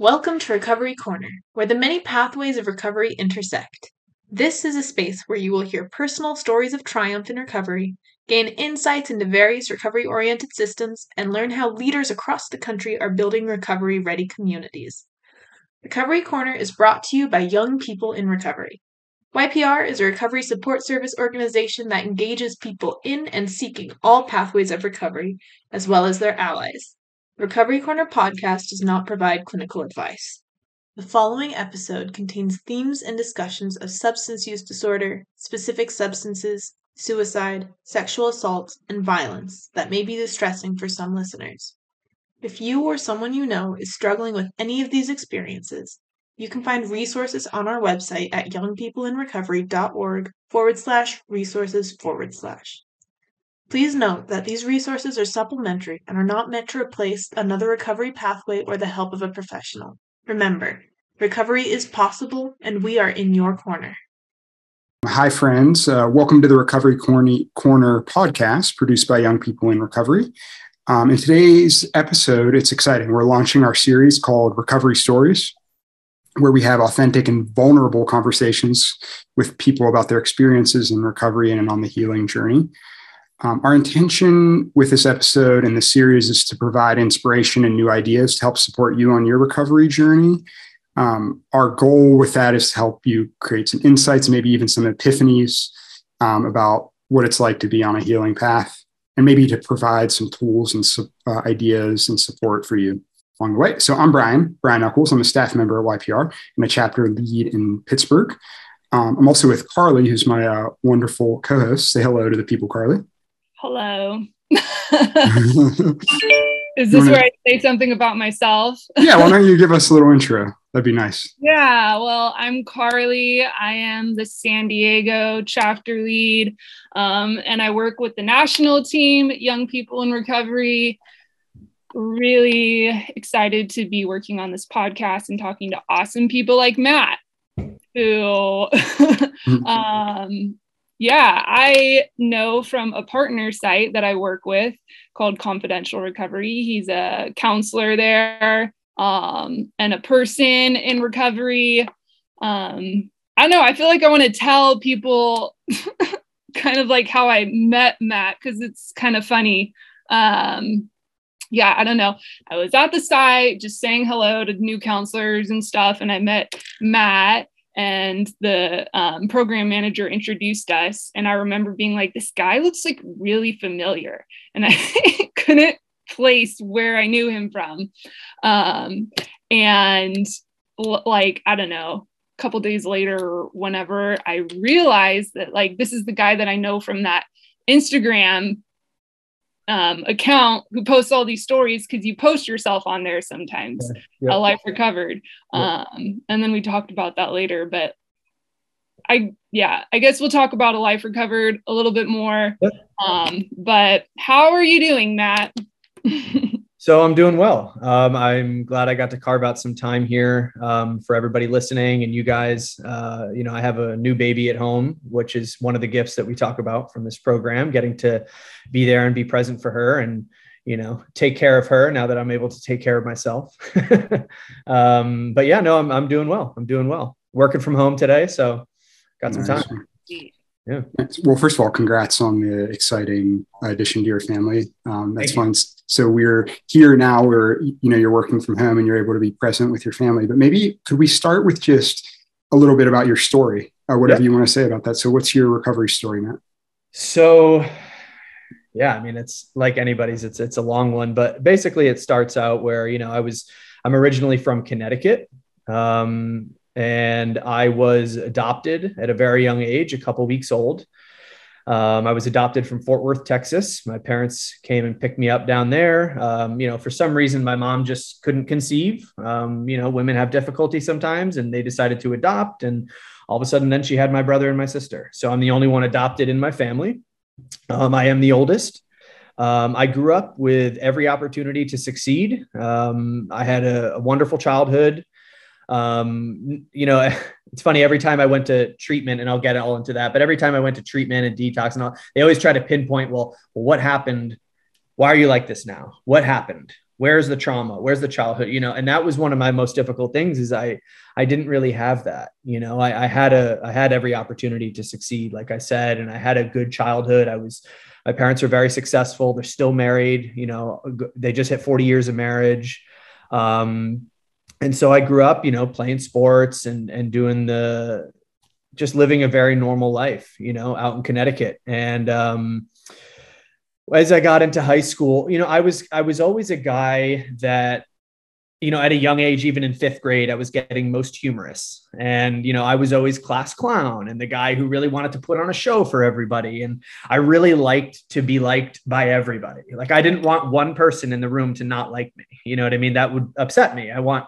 Welcome to Recovery Corner, where the many pathways of recovery intersect. This is a space where you will hear personal stories of triumph in recovery, gain insights into various recovery oriented systems, and learn how leaders across the country are building recovery ready communities. Recovery Corner is brought to you by Young People in Recovery. YPR is a recovery support service organization that engages people in and seeking all pathways of recovery, as well as their allies. Recovery Corner podcast does not provide clinical advice. The following episode contains themes and discussions of substance use disorder, specific substances, suicide, sexual assault, and violence that may be distressing for some listeners. If you or someone you know is struggling with any of these experiences, you can find resources on our website at youngpeopleinrecovery.org forward slash resources forward slash. Please note that these resources are supplementary and are not meant to replace another recovery pathway or the help of a professional. Remember, recovery is possible and we are in your corner. Hi, friends. Uh, welcome to the Recovery Corner podcast produced by Young People in Recovery. Um, in today's episode, it's exciting. We're launching our series called Recovery Stories, where we have authentic and vulnerable conversations with people about their experiences in recovery and on the healing journey. Um, our intention with this episode and the series is to provide inspiration and new ideas to help support you on your recovery journey. Um, our goal with that is to help you create some insights, maybe even some epiphanies um, about what it's like to be on a healing path, and maybe to provide some tools and uh, ideas and support for you along the way. So I'm Brian, Brian Eccles. I'm a staff member at YPR and a chapter lead in Pittsburgh. Um, I'm also with Carly, who's my uh, wonderful co-host. Say hello to the people, Carly. Hello. Is this where I say something about myself? yeah, why don't you give us a little intro? That'd be nice. Yeah, well, I'm Carly. I am the San Diego chapter lead, um, and I work with the national team, Young People in Recovery. Really excited to be working on this podcast and talking to awesome people like Matt, who um, yeah, I know from a partner site that I work with called Confidential Recovery. He's a counselor there um, and a person in recovery. Um, I don't know. I feel like I want to tell people kind of like how I met Matt because it's kind of funny. Um, yeah, I don't know. I was at the site just saying hello to new counselors and stuff, and I met Matt and the um, program manager introduced us and i remember being like this guy looks like really familiar and i couldn't place where i knew him from. Um, and l- like i don't know a couple days later whenever i realized that like this is the guy that i know from that instagram um, account who posts all these stories because you post yourself on there sometimes. Yeah. a life recovered. Yeah. um, and then we talked about that later but i yeah i guess we'll talk about a life recovered a little bit more. Um, but how are you doing matt So I'm doing well. Um, I'm glad I got to carve out some time here um, for everybody listening and you guys. Uh, you know, I have a new baby at home, which is one of the gifts that we talk about from this program. Getting to be there and be present for her, and you know, take care of her now that I'm able to take care of myself. um, but yeah, no, I'm I'm doing well. I'm doing well. Working from home today, so got some nice. time. Yeah. Well, first of all, congrats on the exciting addition to your family. Um, that's Thank fun. You. So we're here now where, you know, you're working from home and you're able to be present with your family, but maybe could we start with just a little bit about your story or whatever you want to say about that. So what's your recovery story, Matt? So yeah, I mean, it's like anybody's, it's, it's a long one, but basically it starts out where, you know, I was, I'm originally from Connecticut. Um, and I was adopted at a very young age, a couple weeks old. Um, I was adopted from Fort Worth, Texas. My parents came and picked me up down there. Um, you know, for some reason, my mom just couldn't conceive. Um, you know, women have difficulty sometimes, and they decided to adopt. And all of a sudden, then she had my brother and my sister. So I'm the only one adopted in my family. Um, I am the oldest. Um, I grew up with every opportunity to succeed. Um, I had a, a, wonderful childhood um, you know, it's funny every time I went to treatment, and I'll get all into that. But every time I went to treatment and detox and all, they always try to pinpoint, well, what happened? Why are you like this now? What happened? where's the trauma where's the childhood you know and that was one of my most difficult things is i i didn't really have that you know i, I had a i had every opportunity to succeed like i said and i had a good childhood i was my parents are very successful they're still married you know they just hit 40 years of marriage um, and so i grew up you know playing sports and and doing the just living a very normal life you know out in connecticut and um, as I got into high school, you know, I was I was always a guy that you know, at a young age, even in fifth grade, I was getting most humorous. And, you know, I was always class clown and the guy who really wanted to put on a show for everybody. And I really liked to be liked by everybody. Like, I didn't want one person in the room to not like me. You know what I mean? That would upset me. I want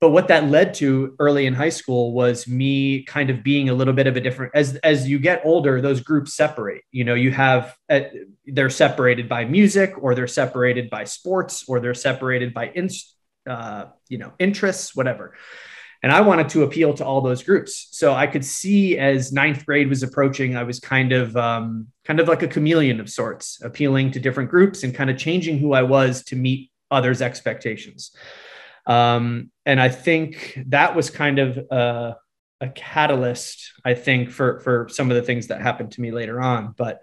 but what that led to early in high school was me kind of being a little bit of a different as as you get older those groups separate you know you have uh, they're separated by music or they're separated by sports or they're separated by in, uh, you know interests whatever and i wanted to appeal to all those groups so i could see as ninth grade was approaching i was kind of um, kind of like a chameleon of sorts appealing to different groups and kind of changing who i was to meet others expectations um, and I think that was kind of a, a, catalyst, I think, for for some of the things that happened to me later on. But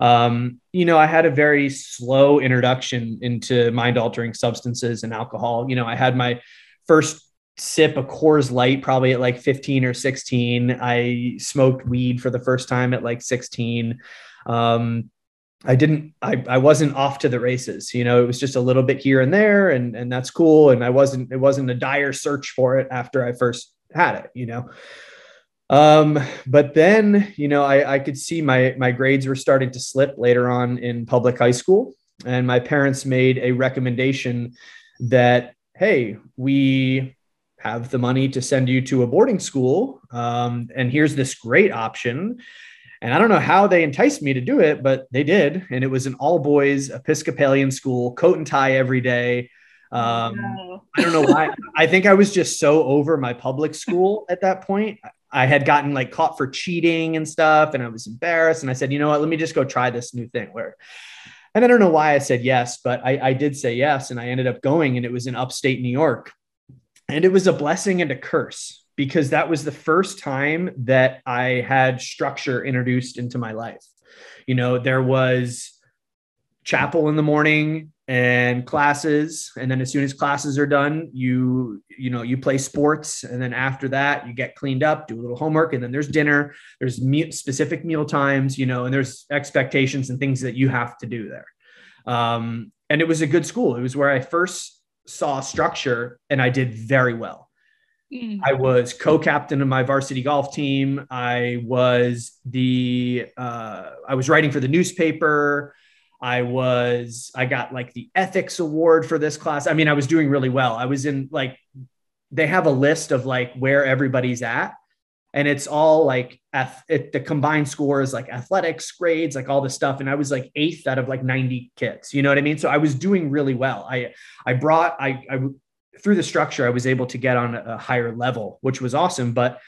um, you know, I had a very slow introduction into mind altering substances and alcohol. You know, I had my first sip of Coors Light probably at like 15 or 16. I smoked weed for the first time at like 16. Um, I didn't I, I wasn't off to the races. You know, it was just a little bit here and there and and that's cool. And I wasn't it wasn't a dire search for it after I first had it, you know. Um, but then, you know, I, I could see my my grades were starting to slip later on in public high school. And my parents made a recommendation that, hey, we have the money to send you to a boarding school. Um, and here's this great option and I don't know how they enticed me to do it, but they did. And it was an all boys Episcopalian school, coat and tie every day. Um, no. I don't know why. I think I was just so over my public school at that point. I had gotten like caught for cheating and stuff, and I was embarrassed. And I said, you know what? Let me just go try this new thing. Where, and I don't know why I said yes, but I, I did say yes, and I ended up going, and it was in upstate New York, and it was a blessing and a curse because that was the first time that I had structure introduced into my life. You know, there was chapel in the morning and classes and then as soon as classes are done you you know you play sports and then after that you get cleaned up do a little homework and then there's dinner there's me- specific meal times you know and there's expectations and things that you have to do there. Um, and it was a good school. It was where i first saw structure and i did very well Mm. I was co-captain of my varsity golf team. I was the uh, I was writing for the newspaper. I was I got like the ethics award for this class. I mean, I was doing really well. I was in like they have a list of like where everybody's at, and it's all like it, the combined score is like athletics grades, like all this stuff. And I was like eighth out of like ninety kids. You know what I mean? So I was doing really well. I I brought I I through the structure, I was able to get on a higher level, which was awesome. But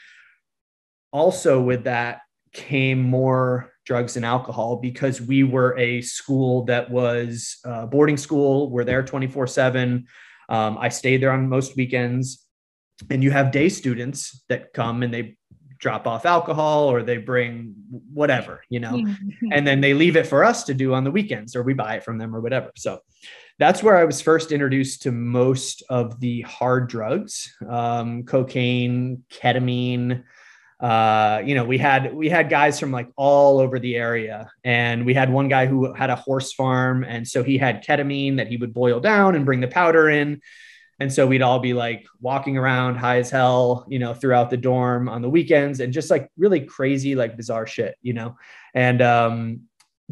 also with that came more drugs and alcohol because we were a school that was a boarding school. We're there 24 7. Um, I stayed there on most weekends. And you have day students that come and they drop off alcohol or they bring whatever, you know, mm-hmm. and then they leave it for us to do on the weekends or we buy it from them or whatever. So that's where I was first introduced to most of the hard drugs, um, cocaine, ketamine. Uh, you know, we had we had guys from like all over the area, and we had one guy who had a horse farm, and so he had ketamine that he would boil down and bring the powder in. And so we'd all be like walking around high as hell, you know, throughout the dorm on the weekends and just like really crazy, like bizarre shit, you know. And um,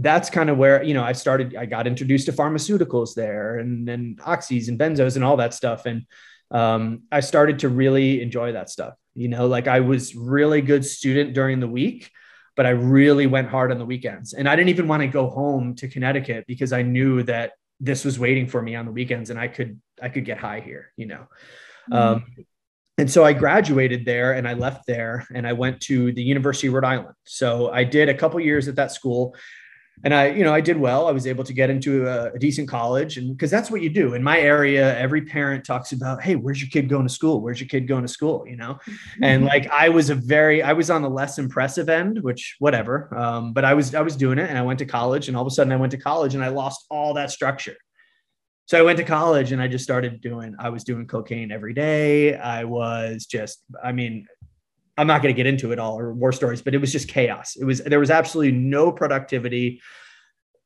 that's kind of where you know I started. I got introduced to pharmaceuticals there, and and oxys and benzos and all that stuff, and um, I started to really enjoy that stuff. You know, like I was really good student during the week, but I really went hard on the weekends, and I didn't even want to go home to Connecticut because I knew that this was waiting for me on the weekends, and I could I could get high here. You know. Mm-hmm. Um, and so I graduated there and I left there and I went to the University of Rhode Island. So I did a couple years at that school and I, you know, I did well. I was able to get into a, a decent college, and because that's what you do in my area. Every parent talks about, "Hey, where's your kid going to school? Where's your kid going to school?" You know, mm-hmm. and like I was a very, I was on the less impressive end, which whatever. Um, but I was, I was doing it, and I went to college, and all of a sudden I went to college, and I lost all that structure. So I went to college, and I just started doing. I was doing cocaine every day. I was just, I mean, I'm not going to get into it all or war stories, but it was just chaos. It was there was absolutely no productivity.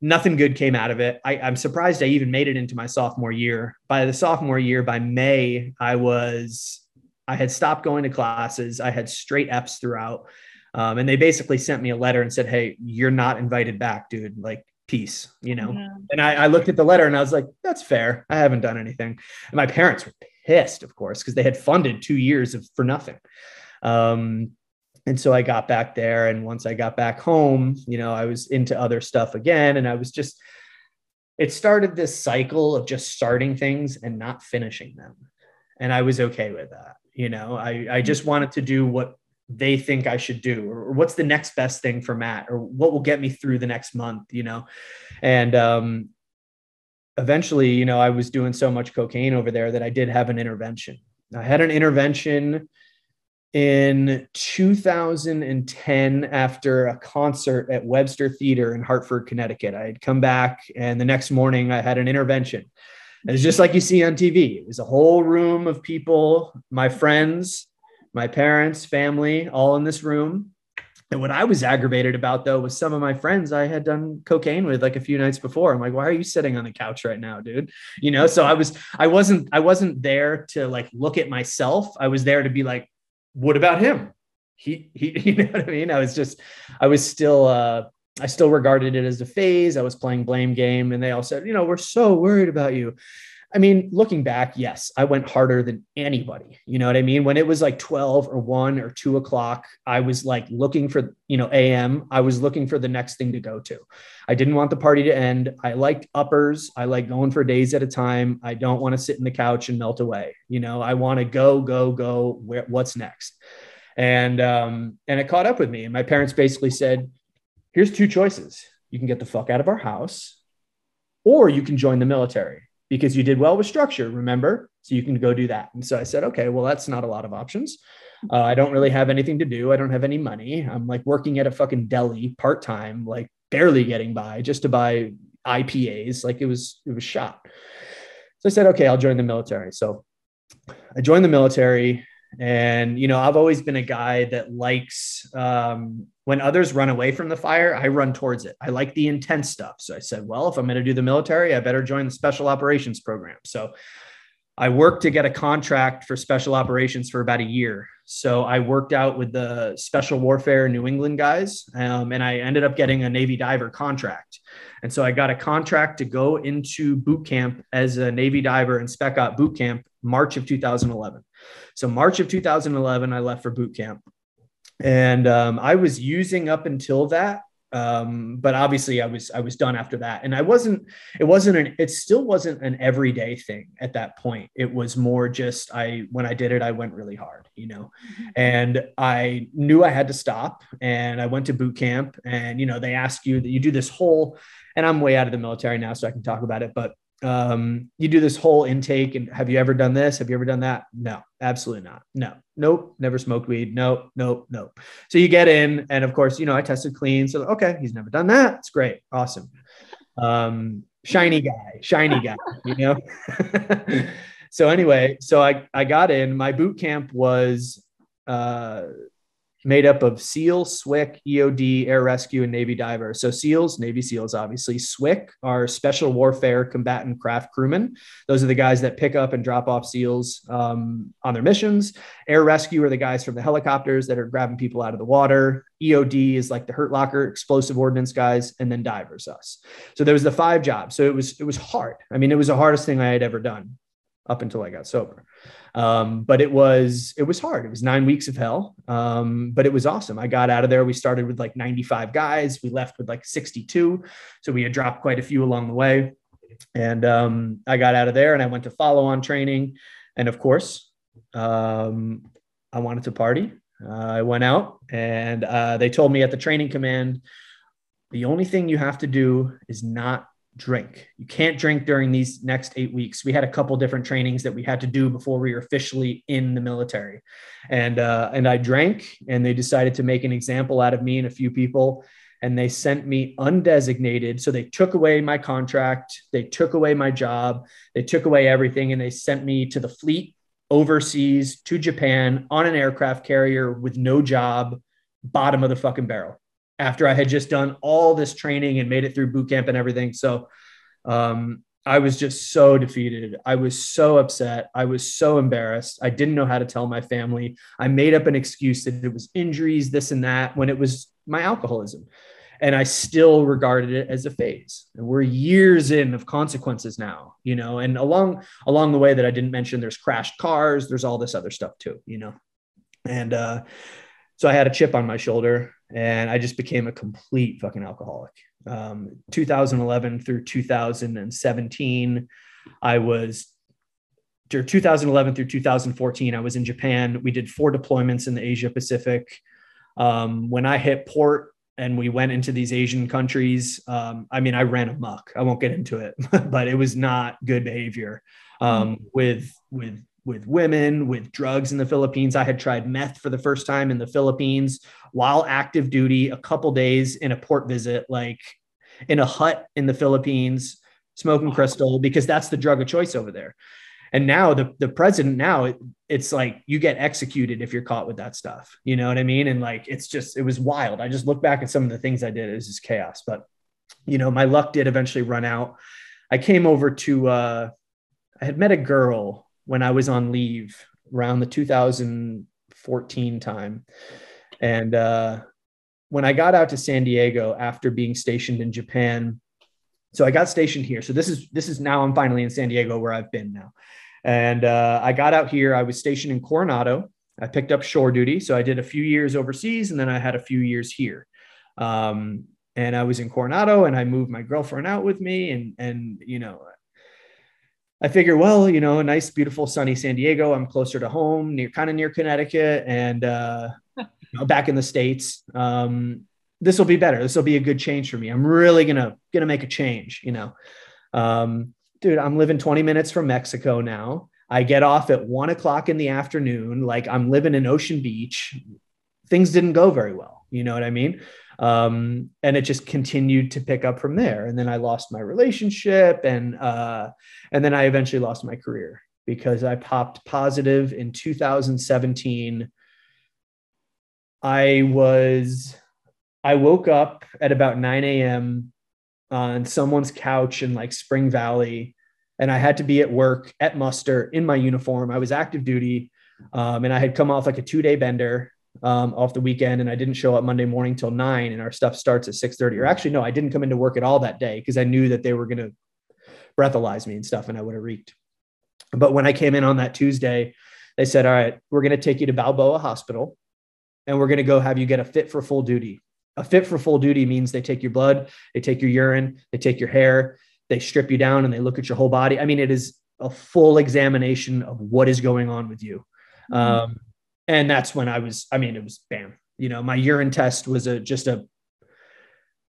Nothing good came out of it. I, I'm surprised I even made it into my sophomore year. By the sophomore year, by May, I was I had stopped going to classes. I had straight F's throughout. Um, and they basically sent me a letter and said, Hey, you're not invited back, dude. Like, peace, you know? Yeah. And I, I, looked at the letter and I was like, That's fair. I haven't done anything. And my parents were pissed, of course, because they had funded two years of for nothing. Um, and so I got back there. And once I got back home, you know, I was into other stuff again. And I was just, it started this cycle of just starting things and not finishing them. And I was okay with that. You know, I, I just wanted to do what they think I should do, or, what's the next best thing for Matt, or what will get me through the next month, you know? And um, eventually, you know, I was doing so much cocaine over there that I did have an intervention. I had an intervention in 2010 after a concert at Webster Theater in Hartford, Connecticut. I had come back, and the next morning I had an intervention. It was just like you see on TV. It was a whole room of people, my friends, my parents, family, all in this room. And what I was aggravated about though was some of my friends I had done cocaine with like a few nights before. I'm like, why are you sitting on the couch right now, dude? You know, so I was I wasn't I wasn't there to like look at myself. I was there to be like, what about him? He, he, you know what I mean? I was just, I was still, uh, I still regarded it as a phase. I was playing blame game, and they all said, you know, we're so worried about you. I mean, looking back, yes, I went harder than anybody. You know what I mean? When it was like 12 or 1 or 2 o'clock, I was like looking for, you know, AM. I was looking for the next thing to go to. I didn't want the party to end. I liked uppers. I like going for days at a time. I don't want to sit in the couch and melt away. You know, I want to go, go, go. Where, what's next? And, um, and it caught up with me. And my parents basically said, here's two choices. You can get the fuck out of our house or you can join the military because you did well with structure, remember? So you can go do that. And so I said, okay, well, that's not a lot of options. Uh, I don't really have anything to do. I don't have any money. I'm like working at a fucking deli part time, like barely getting by just to buy IPAs. Like it was, it was shot. So I said, okay, I'll join the military. So I joined the military. And, you know, I've always been a guy that likes um, when others run away from the fire, I run towards it. I like the intense stuff. So I said, well, if I'm going to do the military, I better join the special operations program. So I worked to get a contract for special operations for about a year. So I worked out with the special warfare New England guys, um, and I ended up getting a Navy diver contract. And so I got a contract to go into boot camp as a Navy diver in Spec Op boot camp March of 2011. So March of 2011, I left for boot camp and um, I was using up until that. Um, but obviously I was I was done after that, and I wasn't. It wasn't an. It still wasn't an everyday thing at that point. It was more just I when I did it, I went really hard, you know, mm-hmm. and I knew I had to stop. And I went to boot camp, and you know they ask you that you do this whole. And I'm way out of the military now, so I can talk about it. But um, you do this whole intake and have you ever done this? Have you ever done that? No, absolutely not. No, nope, never smoked weed. Nope, nope, nope. So you get in, and of course, you know, I tested clean. So, okay, he's never done that. It's great. Awesome. Um, shiny guy, shiny guy, you know? so, anyway, so I, I got in. My boot camp was, uh, made up of SEAL, SWCC, EOD, Air Rescue, and Navy Diver. So SEALs, Navy SEALs, obviously. SWCC are Special Warfare Combatant Craft Crewmen. Those are the guys that pick up and drop off SEALs um, on their missions. Air Rescue are the guys from the helicopters that are grabbing people out of the water. EOD is like the hurt locker, explosive ordnance guys, and then divers us. So there was the five jobs. So it was it was hard. I mean, it was the hardest thing I had ever done up until I got sober. Um, but it was it was hard. It was nine weeks of hell, um, but it was awesome. I got out of there. We started with like 95 guys. We left with like 62, so we had dropped quite a few along the way. And um, I got out of there and I went to follow on training, and of course, um, I wanted to party. Uh, I went out and uh, they told me at the training command The only thing you have to do is not drink. You can't drink during these next eight weeks. We had a couple different trainings that we had to do before we were officially in the military, and uh, and I drank, and they decided to make an example out of me and a few people, and they sent me undesignated. So they took away my contract, they took away my job, they took away everything, and they sent me to the fleet overseas to Japan on an aircraft carrier with no job, bottom of the fucking barrel after I had just done all this training and made it through boot camp and everything. So um, I was just so defeated. I was so upset. I was so embarrassed. I didn't know how to tell my family. I made up an excuse that it was injuries, this and that, when it was my alcoholism. And I still regarded it as a phase. And we're years in of consequences now, you know. And along along the way that I didn't mention, there's crashed cars, there's all this other stuff too, you know. And uh, so I had a chip on my shoulder and I just became a complete fucking alcoholic. Um, 2011 through 2017, I was or 2011 through 2014, I was in Japan. We did four deployments in the Asia Pacific. Um, when I hit port and we went into these Asian countries, um, I mean, I ran amok. I won't get into it, but it was not good behavior um, with with with women, with drugs in the Philippines. I had tried meth for the first time in the Philippines while active duty, a couple days in a port visit, like in a hut in the Philippines, smoking crystal, because that's the drug of choice over there. And now the, the president now it, it's like you get executed if you're caught with that stuff. You know what I mean? And like it's just it was wild. I just look back at some of the things I did. It was just chaos. But you know, my luck did eventually run out. I came over to uh I had met a girl when I was on leave around the 2014 time. And uh, when I got out to San Diego after being stationed in Japan, so I got stationed here. So this is this is now I'm finally in San Diego where I've been now. And uh, I got out here. I was stationed in Coronado. I picked up shore duty, so I did a few years overseas, and then I had a few years here. Um, and I was in Coronado, and I moved my girlfriend out with me, and and you know I figure, well, you know, a nice, beautiful, sunny San Diego. I'm closer to home, near kind of near Connecticut, and uh, know, back in the states. Um, this will be better. This will be a good change for me. I'm really gonna gonna make a change. You know, um, dude, I'm living 20 minutes from Mexico now. I get off at one o'clock in the afternoon. Like I'm living in Ocean Beach. Things didn't go very well. You know what I mean? um, and it just continued to pick up from there and then i lost my relationship and uh, and then i eventually lost my career because i popped positive in 2017 i was i woke up at about 9 a.m on someone's couch in like spring valley and i had to be at work at muster in my uniform. I was active duty um, and i had come off like a two-day bender um, off the weekend and I didn't show up Monday morning till nine and our stuff starts at 6 30 or actually, no, I didn't come into work at all that day because I knew that they were going to breathalyze me and stuff and I would have reeked. But when I came in on that Tuesday, they said, all right, we're going to take you to Balboa hospital and we're going to go have you get a fit for full duty. A fit for full duty means they take your blood, they take your urine, they take your hair, they strip you down and they look at your whole body. I mean, it is a full examination of what is going on with you. Mm-hmm. Um, and that's when I was. I mean, it was bam. You know, my urine test was a just a.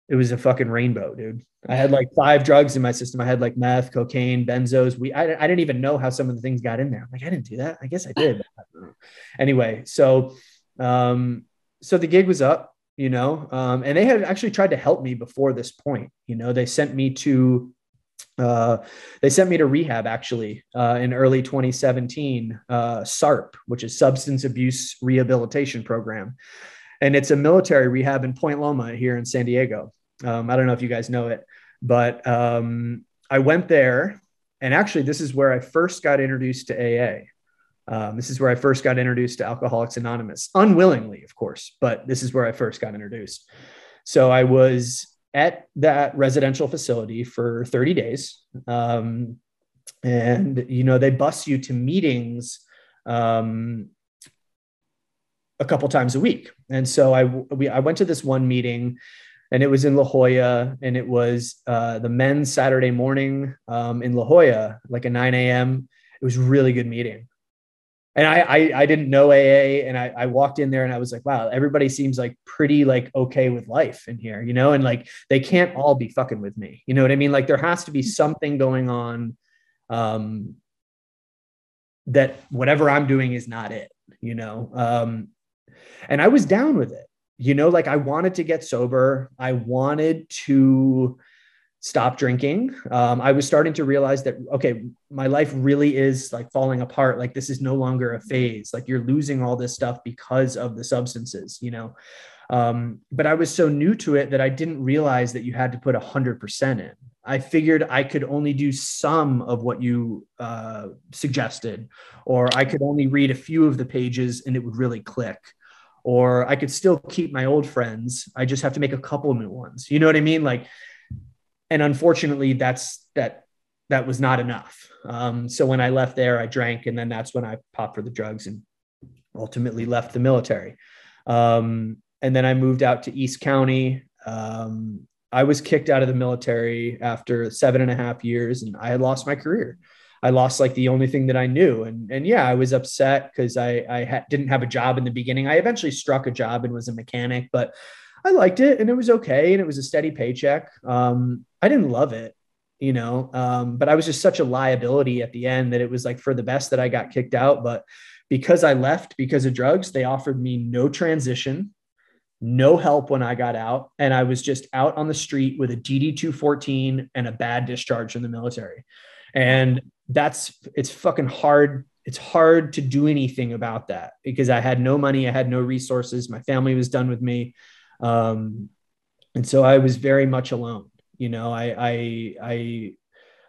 It was a fucking rainbow, dude. I had like five drugs in my system. I had like meth, cocaine, benzos. We, I, I didn't even know how some of the things got in there. I'm like, I didn't do that. I guess I did. anyway, so, um, so the gig was up, you know, um, and they had actually tried to help me before this point. You know, they sent me to uh, they sent me to rehab actually uh, in early 2017, uh, SARP, which is Substance Abuse Rehabilitation Program. And it's a military rehab in Point Loma here in San Diego. Um, I don't know if you guys know it, but um, I went there. And actually, this is where I first got introduced to AA. Um, this is where I first got introduced to Alcoholics Anonymous, unwillingly, of course, but this is where I first got introduced. So I was at that residential facility for 30 days. Um, and, you know, they bus you to meetings um, a couple times a week. And so I, we, I went to this one meeting and it was in La Jolla and it was uh, the men's Saturday morning um, in La Jolla, like a 9 a.m. It was really good meeting. And I, I, I didn't know AA, and I, I walked in there and I was like, wow, everybody seems like pretty like okay with life in here, you know, and like they can't all be fucking with me, you know what I mean? Like there has to be something going on, um, that whatever I'm doing is not it, you know, um, and I was down with it, you know, like I wanted to get sober, I wanted to stop drinking. Um, i was starting to realize that okay my life really is like falling apart. Like this is no longer a phase. Like you're losing all this stuff because of the substances you know? Um, but i was so new to it that i didn't realize that you had to put 100% in. I figured i could only do some of what you uh, suggested or i could only read a few of the pages and it would really click or i could still keep my old friends. I just have to make a couple new ones. You know what i mean? Like and unfortunately that's that that was not enough. Um, so when i left there i drank and then that's when i popped for the drugs and ultimately left the military. Um, and then i moved out to east county. Um, i was kicked out of the military after seven and a half years and i had lost my career. I lost like the only thing that i knew. And and yeah i was upset because i i ha- didn't have a job in the beginning. I eventually struck a job and was a mechanic but I liked it and it was okay and it was a steady paycheck. Um, I didn't love it, you know, um, but I was just such a liability at the end that it was like for the best that I got kicked out. But because I left because of drugs, they offered me no transition, no help when I got out. And I was just out on the street with a DD 214 and a bad discharge from the military. And that's, it's fucking hard it's hard to do anything about that because I had no money, I had no resources, my family was done with me. Um, and so I was very much alone. You know, I, I, I,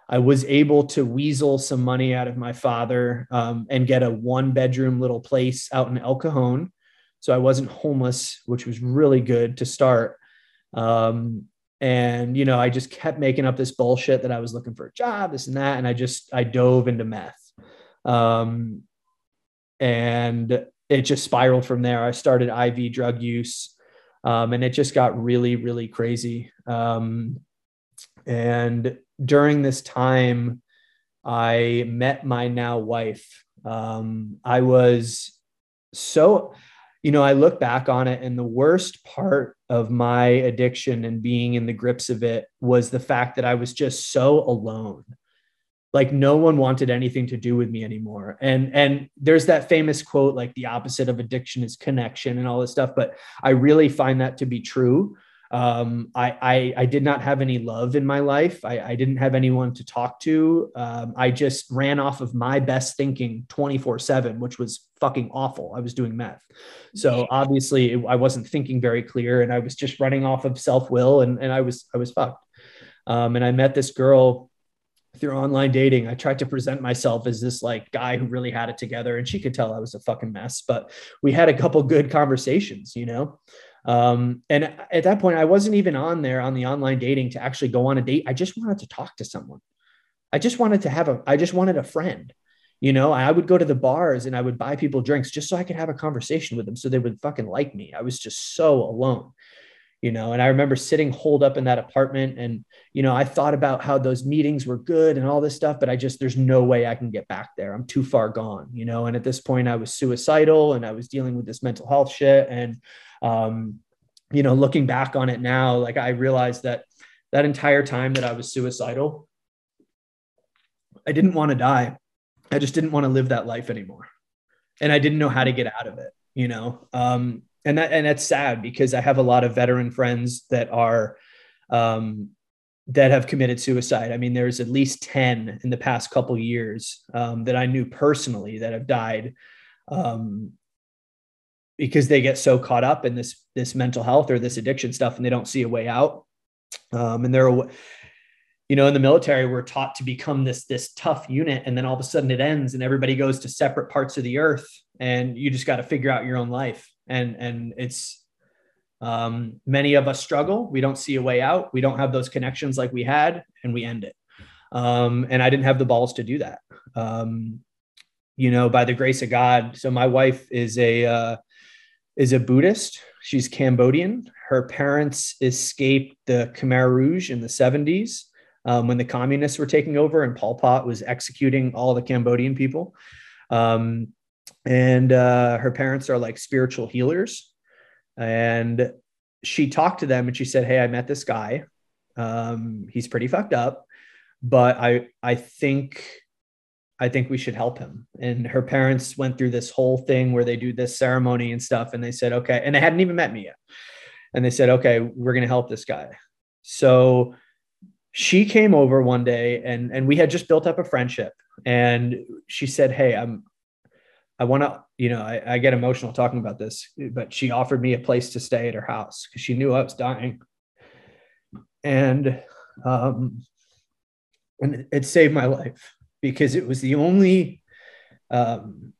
I was able to weasel some money out of my father um, and get a one bedroom little place out in El Cajon. So I wasn't homeless, which was really good to start. Um, and, you know, I just kept making up this bullshit that I was looking for a job, this and that. And I just, I dove into meth. Um, and it just spiraled from there. I started IV drug use um, and it just got really, really crazy. Um, and during this time, I met my now wife. Um, I was so, you know, I look back on it, and the worst part of my addiction and being in the grips of it was the fact that I was just so alone. Like no one wanted anything to do with me anymore. And and there's that famous quote like the opposite of addiction is connection and all this stuff but i really find that to be true um, I, I, I did not have any love in my life. I, I didn't have anyone to talk to. Um, I just ran off of my best thinking 24 seven, which was fucking awful. I was doing meth. So obviously it, I wasn't thinking very clear and I was just running off of self will and, and I was, I was fucked. Um, and I met this girl through online dating, I tried to present myself as this like guy who really had it together, and she could tell I was a fucking mess. But we had a couple good conversations, you know. Um, and at that point, I wasn't even on there on the online dating to actually go on a date. I just wanted to talk to someone. I just wanted to have a. I just wanted a friend. You know, I would go to the bars and I would buy people drinks just so I could have a conversation with them, so they would fucking like me. I was just so alone you know and i remember sitting holed up in that apartment and you know i thought about how those meetings were good and all this stuff but i just there's no way i can get back there i'm too far gone you know and at this point i was suicidal and i was dealing with this mental health shit and um you know looking back on it now like i realized that that entire time that i was suicidal i didn't want to die. I just didn't want to live that life anymore. And i didn't know how to get out of it you know? Um and that and that's sad because I have a lot of veteran friends that are um, that have committed suicide. I mean, there's at least ten in the past couple years um, that I knew personally that have died um, because they get so caught up in this this mental health or this addiction stuff, and they don't see a way out. Um, and they're you know in the military we're taught to become this this tough unit and then all of a sudden it ends and everybody goes to separate parts of the earth and you just got to figure out your own life. And and it's um, many of us struggle. We don't see a way out. We don't have those connections like we had and we end it. Um, and i didn't have the balls to do that. Um, you know by the grace of god so my wife is a uh, is a buddhist she's cambodian her parents escaped the khmer rouge in the 70s um, when the communists were taking over and pol pot was executing all the cambodian people um, and uh, her parents are like spiritual healers. And she talked to them and she said, Hey, I met this guy. Um, he's pretty fucked up, but I, I think, I think we should help him. And her parents went through this whole thing where they do this ceremony and stuff. And they said, okay. And they hadn't even met me yet. And they said, okay, we're going to help this guy. So she came over one day and, and we had just built up a friendship. And she said, Hey, I'm, I want to, you know, I, I, get emotional talking about this, but she offered me a place to stay at her house because she knew I was dying. And, um, and it saved my life because it was the only, um,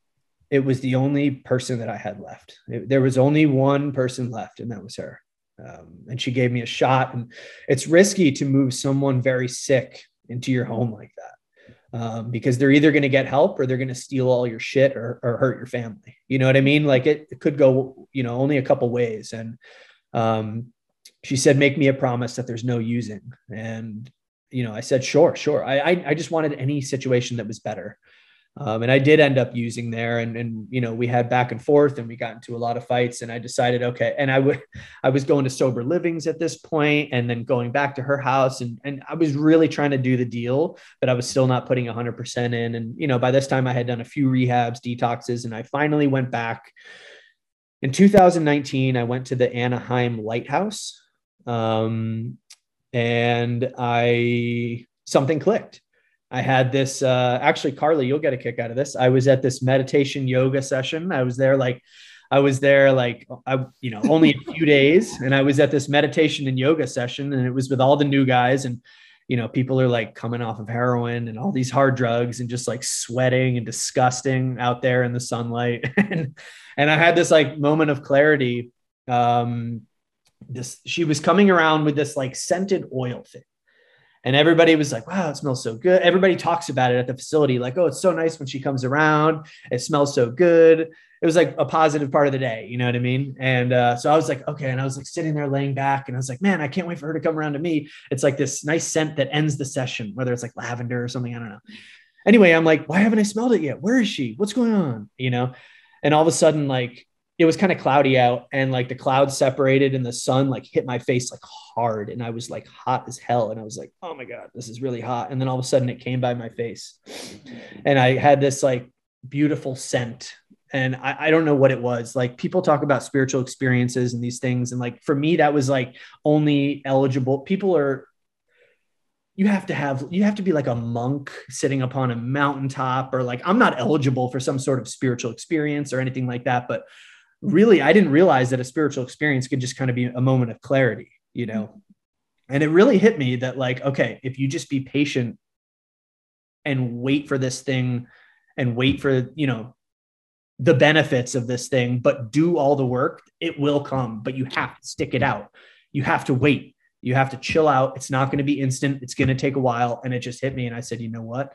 it was the only person that I had left. It, there was only one person left, and that was her. Um, and she gave me a shot. And it's risky to move someone very sick into your home like that um, because they're either going to get help or they're going to steal all your shit or, or, hurt your family. You know what I mean? Like it, it could go, you know, only a couple ways. And um, she said, make me a promise that there's no using. And, you know, I said, sure, sure. I, I, I just wanted any situation that was better. Um, and I did end up using there and, and, you know, we had back and forth and we got into a lot of fights and I decided, okay. And I would, I was going to sober livings at this point and then going back to her house and, and I was really trying to do the deal, but I was still not putting hundred percent in. And, you know, by this time I had done a few rehabs, detoxes, and I finally went back in 2019. I went to the Anaheim lighthouse. Um, and I, something clicked I had this uh, actually, Carly, you'll get a kick out of this. I was at this meditation yoga session. I was there like I was there like I, you know, only a few days, and I was at this meditation and yoga session, and it was with all the new guys, and you know, people are like coming off of heroin and all these hard drugs, and just like sweating and disgusting out there in the sunlight, and and I had this like moment of clarity. Um, this she was coming around with this like scented oil thing and everybody was like, wow, it smells so good. Everybody talks about it at the facility, like, oh, it's so nice when she comes around. It smells so good. It was like a positive part of the day, you know what I mean? And uh, so I was like, okay. And I was like sitting there laying back and I was like, man, I can't wait for her to come around to me. It's like this nice scent that ends the session, whether it's like lavender or something, I don't know. Anyway, I'm like, why haven't I smelled it yet? Where is she? What's going on? You know? And all of a sudden, like, it was kind of cloudy out and like the clouds separated and the sun like hit my face like hard and I was like hot as hell and I was like oh my god this is really hot and then all of a sudden it came by my face and I had this like beautiful scent and I, I don't know what it was like people talk about spiritual experiences and these things and like for me that was like only eligible people are you have to have you have to be like a monk sitting upon a mountaintop or like i'm not eligible for some sort of spiritual experience or anything like that but really I didn't realize that a spiritual experience could just kind of be a moment of clarity, you know. And it really hit me that like okay, if you just be patient and wait for this thing and wait for, you know, the benefits of this thing, but do all the work, it will come, but you have to stick it out. You have to wait. You have to chill out. It's not going to be instant. It's going to take a while. And it just hit me. And I said, you know what?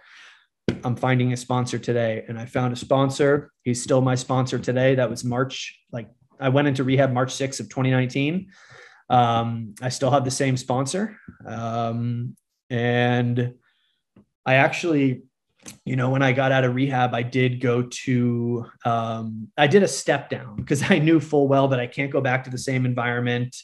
I'm finding a sponsor today. And I found a sponsor. He's still my sponsor today. That was March, like I went into rehab March 6th of 2019. Um, I still have the same sponsor. Um, and I actually you know, when I got out of rehab, I did go to, um, I did a step down because I knew full well that I can't go back to the same environment.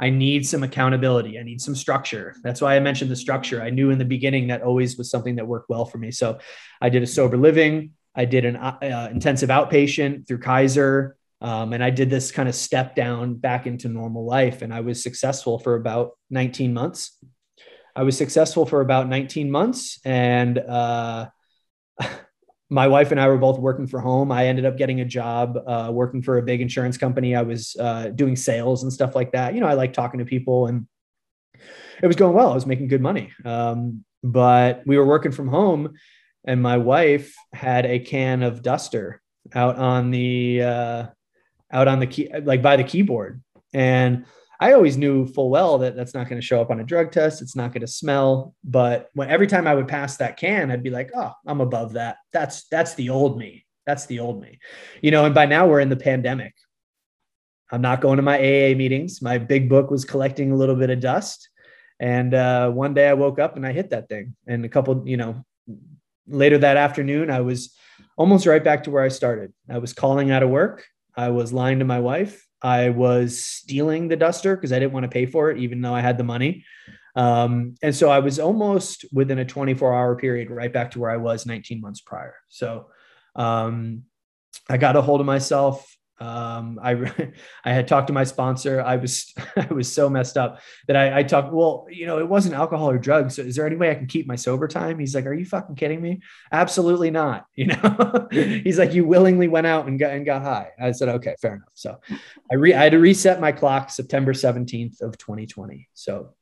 I need some accountability. I need some structure. That's why I mentioned the structure. I knew in the beginning that always was something that worked well for me. So I did a sober living. I did an uh, intensive outpatient through Kaiser. Um, and I did this kind of step down back into normal life. And I was successful for about 19 months. I was successful for about 19 months. And, uh, my wife and I were both working for home. I ended up getting a job uh, working for a big insurance company. I was uh, doing sales and stuff like that. You know, I like talking to people and it was going well. I was making good money. Um, but we were working from home and my wife had a can of duster out on the, uh, out on the key, like by the keyboard. And I always knew full well that that's not going to show up on a drug test. It's not going to smell. But when every time I would pass that can, I'd be like, oh, I'm above that. That's that's the old me. That's the old me. You know, and by now we're in the pandemic. I'm not going to my AA meetings. My big book was collecting a little bit of dust. And uh, one day I woke up and I hit that thing. And a couple, you know, later that afternoon, I was almost right back to where I started. I was calling out of work. I was lying to my wife. I was stealing the duster because I didn't want to pay for it, even though I had the money. Um, and so I was almost within a 24 hour period, right back to where I was 19 months prior. So um, I got a hold of myself. Um, I I had talked to my sponsor. I was I was so messed up that I, I talked. Well, you know, it wasn't alcohol or drugs. So is there any way I can keep my sober time? He's like, Are you fucking kidding me? Absolutely not. You know, he's like, You willingly went out and got and got high. I said, Okay, fair enough. So I re I had to reset my clock September 17th of 2020. So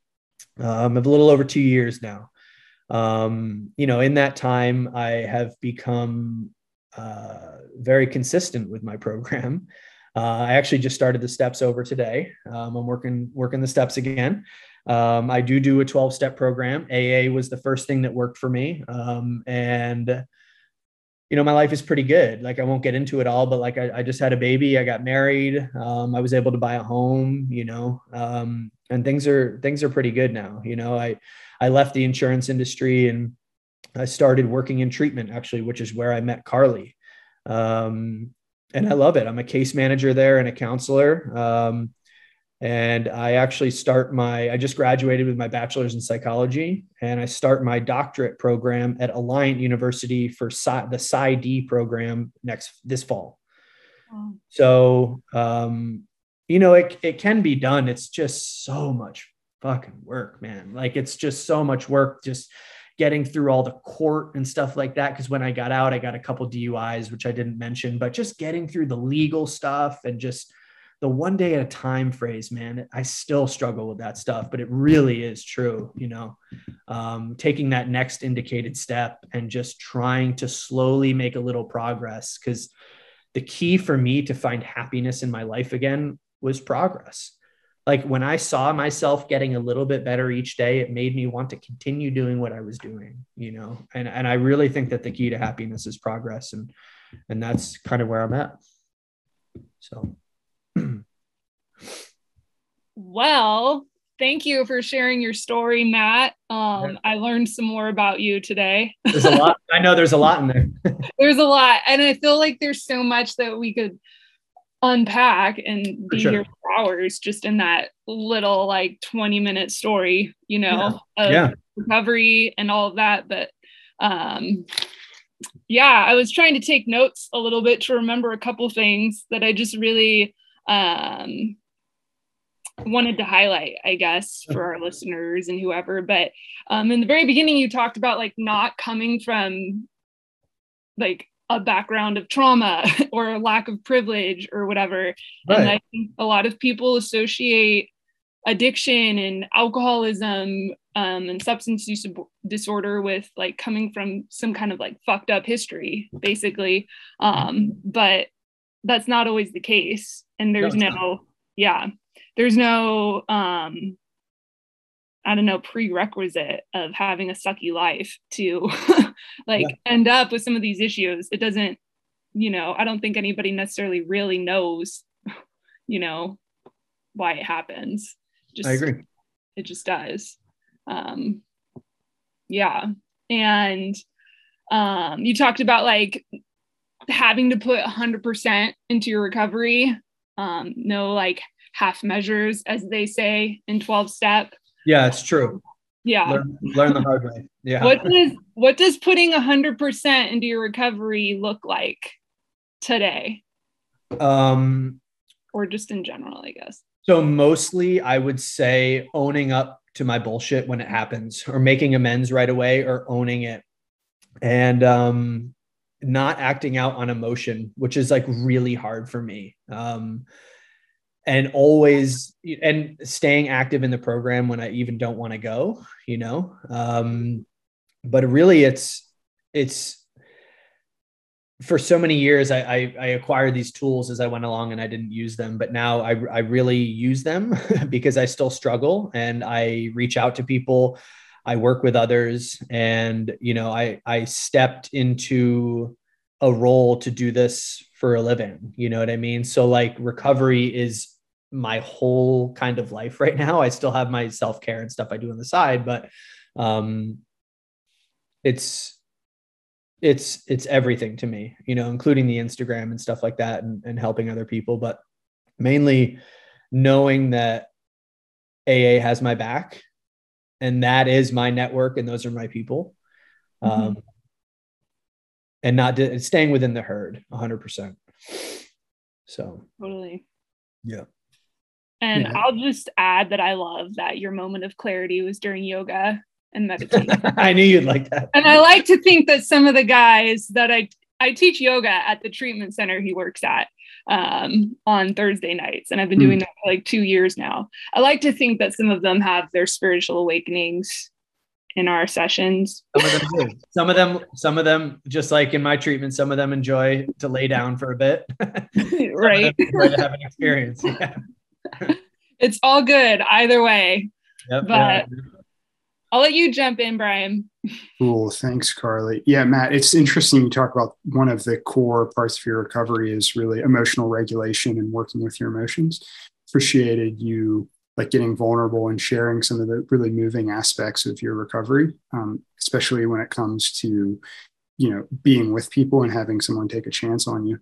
um, of a little over two years now. Um, you know, in that time, I have become uh, very consistent with my program. Uh, I actually just started the steps over today. Um, I'm working working the steps again. Um, I do do a 12 step program. AA was the first thing that worked for me, um, and you know my life is pretty good. Like I won't get into it all, but like I, I just had a baby. I got married. Um, I was able to buy a home. You know, um, and things are things are pretty good now. You know, I I left the insurance industry and I started working in treatment actually, which is where I met Carly. Um, and I love it. I'm a case manager there and a counselor. Um, and I actually start my, I just graduated with my bachelor's in psychology and I start my doctorate program at Alliant University for the PsyD program next, this fall. Wow. So, um, you know, it, it can be done. It's just so much fucking work, man. Like it's just so much work just getting through all the court and stuff like that. Cause when I got out, I got a couple DUIs, which I didn't mention, but just getting through the legal stuff and just the one day at a time phrase, man, I still struggle with that stuff, but it really is true, you know, um, taking that next indicated step and just trying to slowly make a little progress. Cause the key for me to find happiness in my life again was progress. Like when I saw myself getting a little bit better each day, it made me want to continue doing what I was doing, you know. And and I really think that the key to happiness is progress and and that's kind of where I'm at. So well, thank you for sharing your story, Matt. Um, I learned some more about you today. there's a lot. I know there's a lot in there. there's a lot. And I feel like there's so much that we could unpack and be sure. here for hours just in that little like 20 minute story, you know, yeah. of yeah. recovery and all of that. But um yeah, I was trying to take notes a little bit to remember a couple things that I just really um wanted to highlight, I guess, for our listeners and whoever. But um, in the very beginning, you talked about like not coming from like a background of trauma or lack of privilege or whatever. Right. And I think a lot of people associate addiction and alcoholism um, and substance use disorder with like coming from some kind of like fucked up history, basically. Um, but that's not always the case. And there's no, no yeah, there's no um, I don't know, prerequisite of having a sucky life to like yeah. end up with some of these issues. It doesn't, you know, I don't think anybody necessarily really knows, you know, why it happens. Just, I agree. It just does. Um, yeah. And um, you talked about like having to put 100% into your recovery. Um, no like half measures, as they say in 12 step yeah, it's true. Yeah. Learn, learn the hard way. Yeah. What does what does putting 100% into your recovery look like today? Um or just in general, I guess. So mostly I would say owning up to my bullshit when it happens or making amends right away or owning it. And um not acting out on emotion, which is like really hard for me. Um and always and staying active in the program when I even don't want to go, you know. Um, but really, it's it's for so many years I, I, I acquired these tools as I went along and I didn't use them, but now I I really use them because I still struggle and I reach out to people. I work with others, and you know, I I stepped into a role to do this for a living. You know what I mean? So like recovery is my whole kind of life right now. I still have my self care and stuff I do on the side, but um, it's it's it's everything to me you know including the instagram and stuff like that and, and helping other people but mainly knowing that aa has my back and that is my network and those are my people mm-hmm. um, and not staying within the herd 100% so totally yeah and yeah. i'll just add that i love that your moment of clarity was during yoga and meditation. I knew you'd like that. And I like to think that some of the guys that I I teach yoga at the treatment center he works at um, on Thursday nights, and I've been doing mm. that for like two years now. I like to think that some of them have their spiritual awakenings in our sessions. Some of them do. Some of them, some of them, just like in my treatment, some of them enjoy to lay down for a bit. right. to have an experience. Yeah. It's all good either way. Yep, but yeah. I'll let you jump in, Brian. Cool. Thanks, Carly. Yeah, Matt, it's interesting you talk about one of the core parts of your recovery is really emotional regulation and working with your emotions. Appreciated you like getting vulnerable and sharing some of the really moving aspects of your recovery, um, especially when it comes to, you know, being with people and having someone take a chance on you.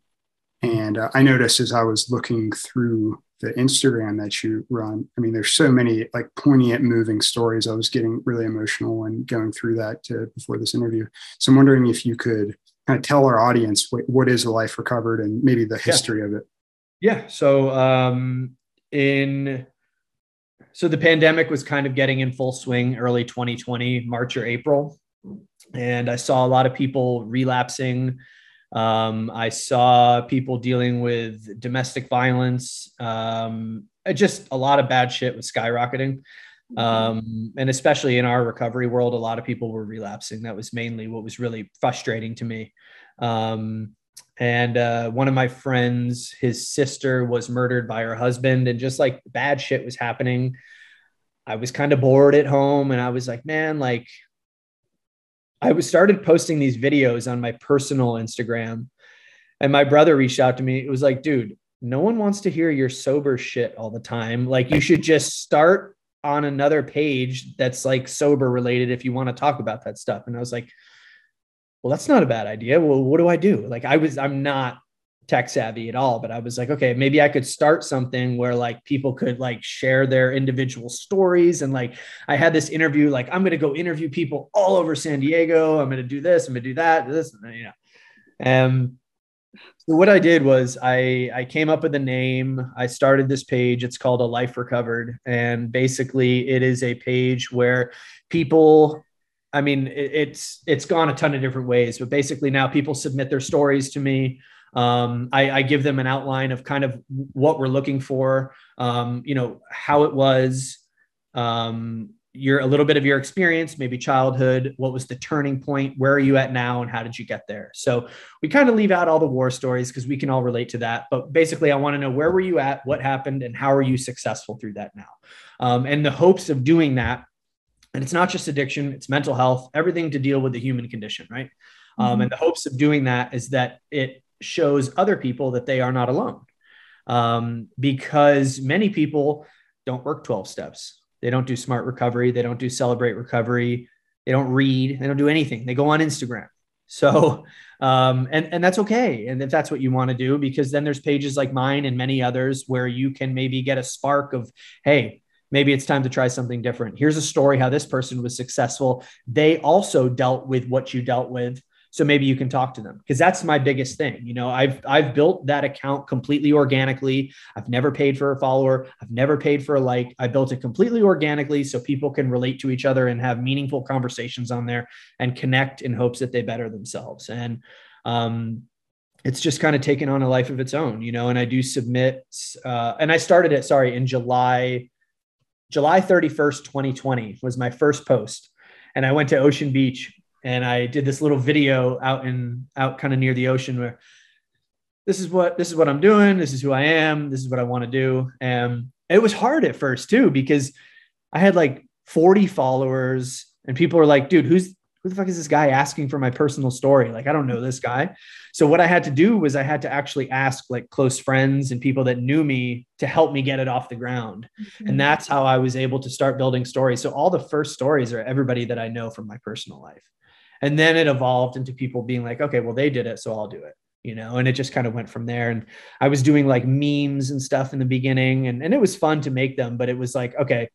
And uh, I noticed as I was looking through the Instagram that you run. I mean, there's so many like poignant, moving stories. I was getting really emotional and going through that to, before this interview. So I'm wondering if you could kind of tell our audience what, what is a life recovered and maybe the history yeah. of it. Yeah. So um, in so the pandemic was kind of getting in full swing early 2020, March or April, and I saw a lot of people relapsing um, I saw people dealing with domestic violence. Um, just a lot of bad shit was skyrocketing. Um, and especially in our recovery world, a lot of people were relapsing. That was mainly what was really frustrating to me. Um, and uh, one of my friends, his sister was murdered by her husband, and just like bad shit was happening. I was kind of bored at home, and I was like, man, like I was started posting these videos on my personal Instagram, and my brother reached out to me. It was like, dude, no one wants to hear your sober shit all the time. Like, you should just start on another page that's like sober related if you want to talk about that stuff. And I was like, well, that's not a bad idea. Well, what do I do? Like, I was, I'm not tech savvy at all but i was like okay maybe i could start something where like people could like share their individual stories. And like i had this interview like i'm going to go interview people all over san diego. I'm going to do this i'm going to do that this and you know. And so what i did was i i came up with a name. I started this page. It's called a life recovered. And basically it is a page where people I mean, it's it's gone a ton of different ways, but basically now people submit their stories to me. Um, I, I, give them an outline of kind of what we're looking for, um, you know, how it was, um, your a little bit of your experience, maybe childhood, what was the turning point, where are you at now, and how did you get there? So we kind of leave out all the war stories because we can all relate to that. But basically, I want to know where were you at, what happened, and how are you successful through that now? Um, and the hopes of doing that, and it's not just addiction, it's mental health, everything to deal with the human condition, right? Um, mm-hmm. and the hopes of doing that is that it shows other people that they are not alone. Um, because many people don't work 12 steps. They don't do smart recovery. They don't do celebrate recovery. They don't read. They don't do anything. They go on Instagram. So, um, and, and that's okay. And if that's what you want to do, because then there's pages like mine and many others where you can maybe get a spark of, hey, maybe it's time to try something different. Here's a story how this person was successful. They also dealt with what you dealt with so maybe you can talk to them because that's my biggest thing you know? I've i've built that account completely organically. I've never paid for a follower. I've never paid for a like. I built it completely organically so people can relate to each other and have meaningful conversations on there and connect in hopes that they better themselves. And um, it's just kind of taken on a life of its own you know? And i do submit uh, and i started it sorry in july july 31st 2020 was my first post. And i went to ocean beach and I did this little video out in out kind of near the ocean where this is what this is what I'm doing, this is who I am, this is what I want to do. And it was hard at first too because I had like 40 followers and people were like, dude, who's who the fuck is this guy asking for my personal story? Like, I don't know this guy. So what I had to do was I had to actually ask like close friends and people that knew me to help me get it off the ground. Mm-hmm. And that's how I was able to start building stories. So all the first stories are everybody that I know from my personal life. And then it evolved into people being like okay well they did it so i'll do it you know? And it just kind of went from there. And i was doing like memes and stuff in the beginning and, and it was fun to make them but it was like okay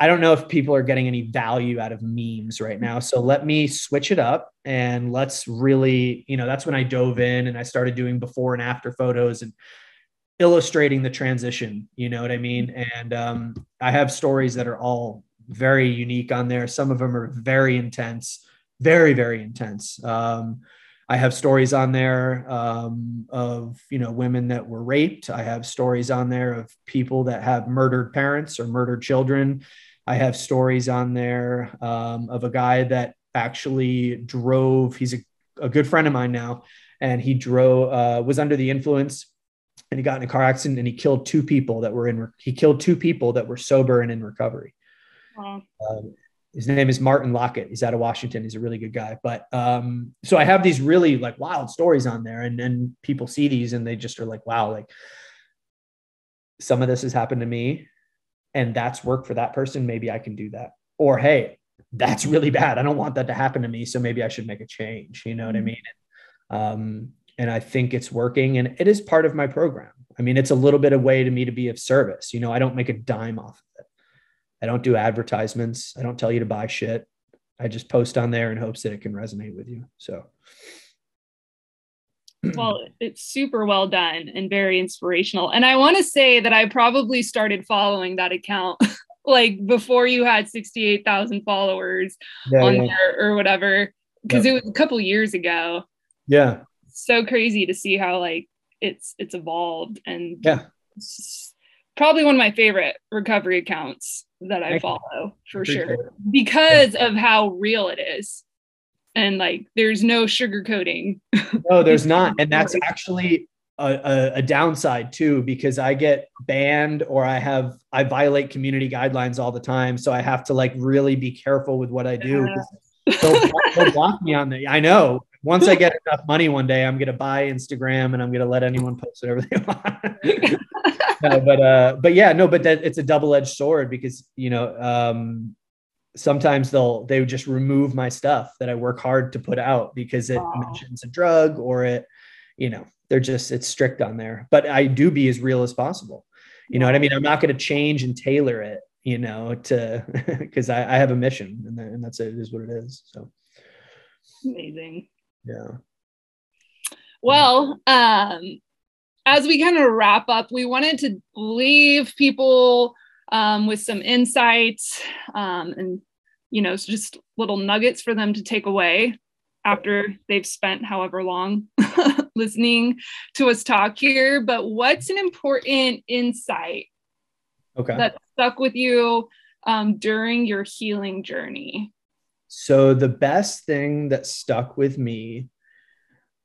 i don't know if people are getting any value out of memes right now. So let me switch it up and let's really you know that's when i dove in and i started doing before and after photos and illustrating the transition you know what i mean? And um, i have stories that are all very unique on there. Some of them are very intense very very intense um, I have stories on there um, of you know women that were raped. I have stories on there of people that have murdered parents or murdered children. I have stories on there um, of a guy that actually drove. He's a, a, good friend of mine now, and he drove uh, was under the influence, and he got in a car accident and he killed two people that were in. He killed two people that were sober and in recovery. Wow. Um, his name is Martin Lockett. He's out of Washington. He's a really good guy. But um, so I have these really like wild stories on there, and and people see these and they just are like, wow, like some of this has happened to me, and that's work for that person. Maybe I can do that. Or hey, that's really bad. I don't want that to happen to me. So maybe I should make a change. You know what I mm-hmm. mean? Um, and I think it's working, and it is part of my program. I mean, it's a little bit of way to me to be of service. You know, I don't make a dime off. I don't do advertisements. I don't tell you to buy shit. I just post on there in hopes that it can resonate with you. So, well, it's super well done and very inspirational. And I want to say that I probably started following that account like before you had 68,000 followers yeah, on yeah. there or whatever, because it was a couple years ago. Yeah. So crazy to see how like it's it's evolved and yeah. Probably one of my favorite recovery accounts that I follow for sure because of how real it is. And like there's no sugarcoating. No, there's not. And that's actually a, a, a, downside too, because I get banned or I have I violate community guidelines all the time. So I have to like really be careful with what I do. Yeah. They'll, they'll block me on the I know. Once I get enough money one day, I'm gonna buy Instagram and I'm gonna let anyone post whatever they want no, but uh, but yeah, no, but that it's a double edged sword because you know um, sometimes they'll they just remove my stuff that I work hard to put out because it mentions a drug or it, you know, they're just it's strict on there. But I do be as real as possible. You know what I mean? I'm not going to change and tailor it, you know, to because I, I, have a mission and, that, and that's it. It is what it is. So amazing. Yeah. Well, um, as we kind of wrap up, we wanted to leave people um, with some insights um, and, you know, just little nuggets for them to take away after they've spent however long listening to us talk here. But what's an important insight okay. that stuck with you um, during your healing journey? So, the best thing that stuck with me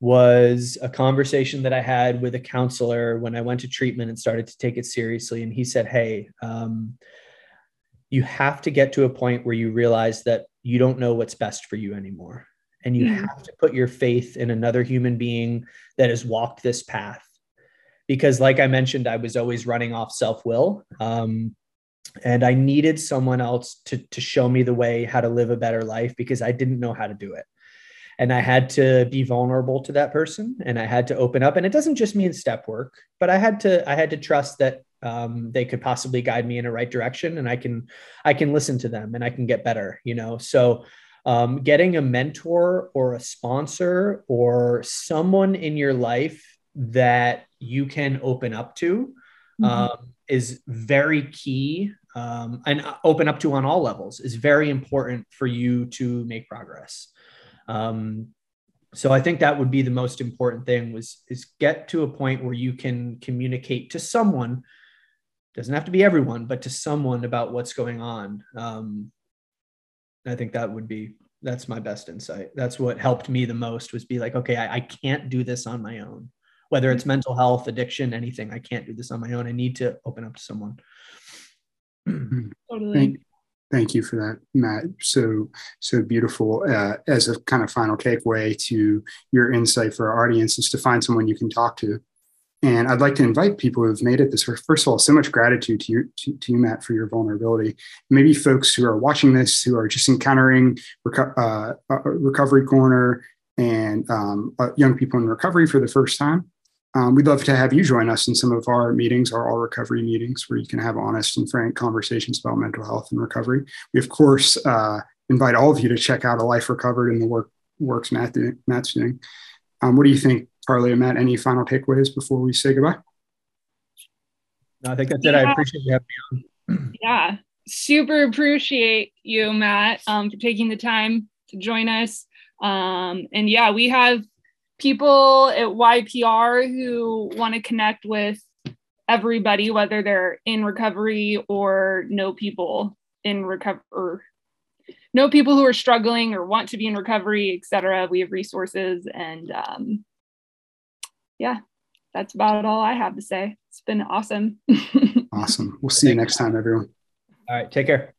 was a conversation that I had with a counselor when I went to treatment and started to take it seriously. And he said, Hey, um, you have to get to a point where you realize that you don't know what's best for you anymore. And you mm-hmm. have to put your faith in another human being that has walked this path. Because, like I mentioned, I was always running off self will. Um, and I needed someone else to, to show me the way how to live a better life because I didn't know how to do it and I had to be vulnerable to that person and I had to open up. And it doesn't just mean step work, but I had to I had to trust that um, they could possibly guide me in a right direction, and I can I can listen to them and I can get better. You know, so. Um, getting a mentor or a sponsor or someone in your life that you can open up to mm-hmm. um, is very key um, and open up to on all levels is very important for you to make progress. Um, so I think that would be the most important thing was is get to a point where you can communicate to someone doesn't have to be everyone but to someone about what's going on. Um, i think that would be that's my best insight. That's what helped me the most was be like okay i, I can't do this on my own. Whether it's mental health addiction anything i can't do this on my own. I need to open up to someone totally. Thank you for that, Matt. So so beautiful. Uh, as a kind of final takeaway to your insight for our audience is to find someone you can talk to. And I'd like to invite people who've made it this first of all, so much gratitude to you, to, to you Matt, for your vulnerability. Maybe folks who are watching this who are just encountering reco- uh, uh, Recovery Corner and um, uh, young people in recovery for the first time. Um, we'd love to have you join us in some of our meetings, our all recovery meetings, where you can have honest and frank conversations about mental health and recovery. We, of course, uh, invite all of you to check out A Life Recovered and the work works Matt do, Matt's doing. Um, what do you think, Carly and Matt? Any final takeaways before we say goodbye? No, I think that's it. I appreciate you having me on. Yeah, super appreciate you, Matt, um, for taking the time to join us. Um, and yeah, we have people at YPR who want to connect with everybody, whether they're in recovery or know people in recovery or know people who are struggling or want to be in recovery, etc. We have resources and um, yeah, that's about all I have to say. It's been awesome. awesome. We'll see you next time, everyone. All right. Take care.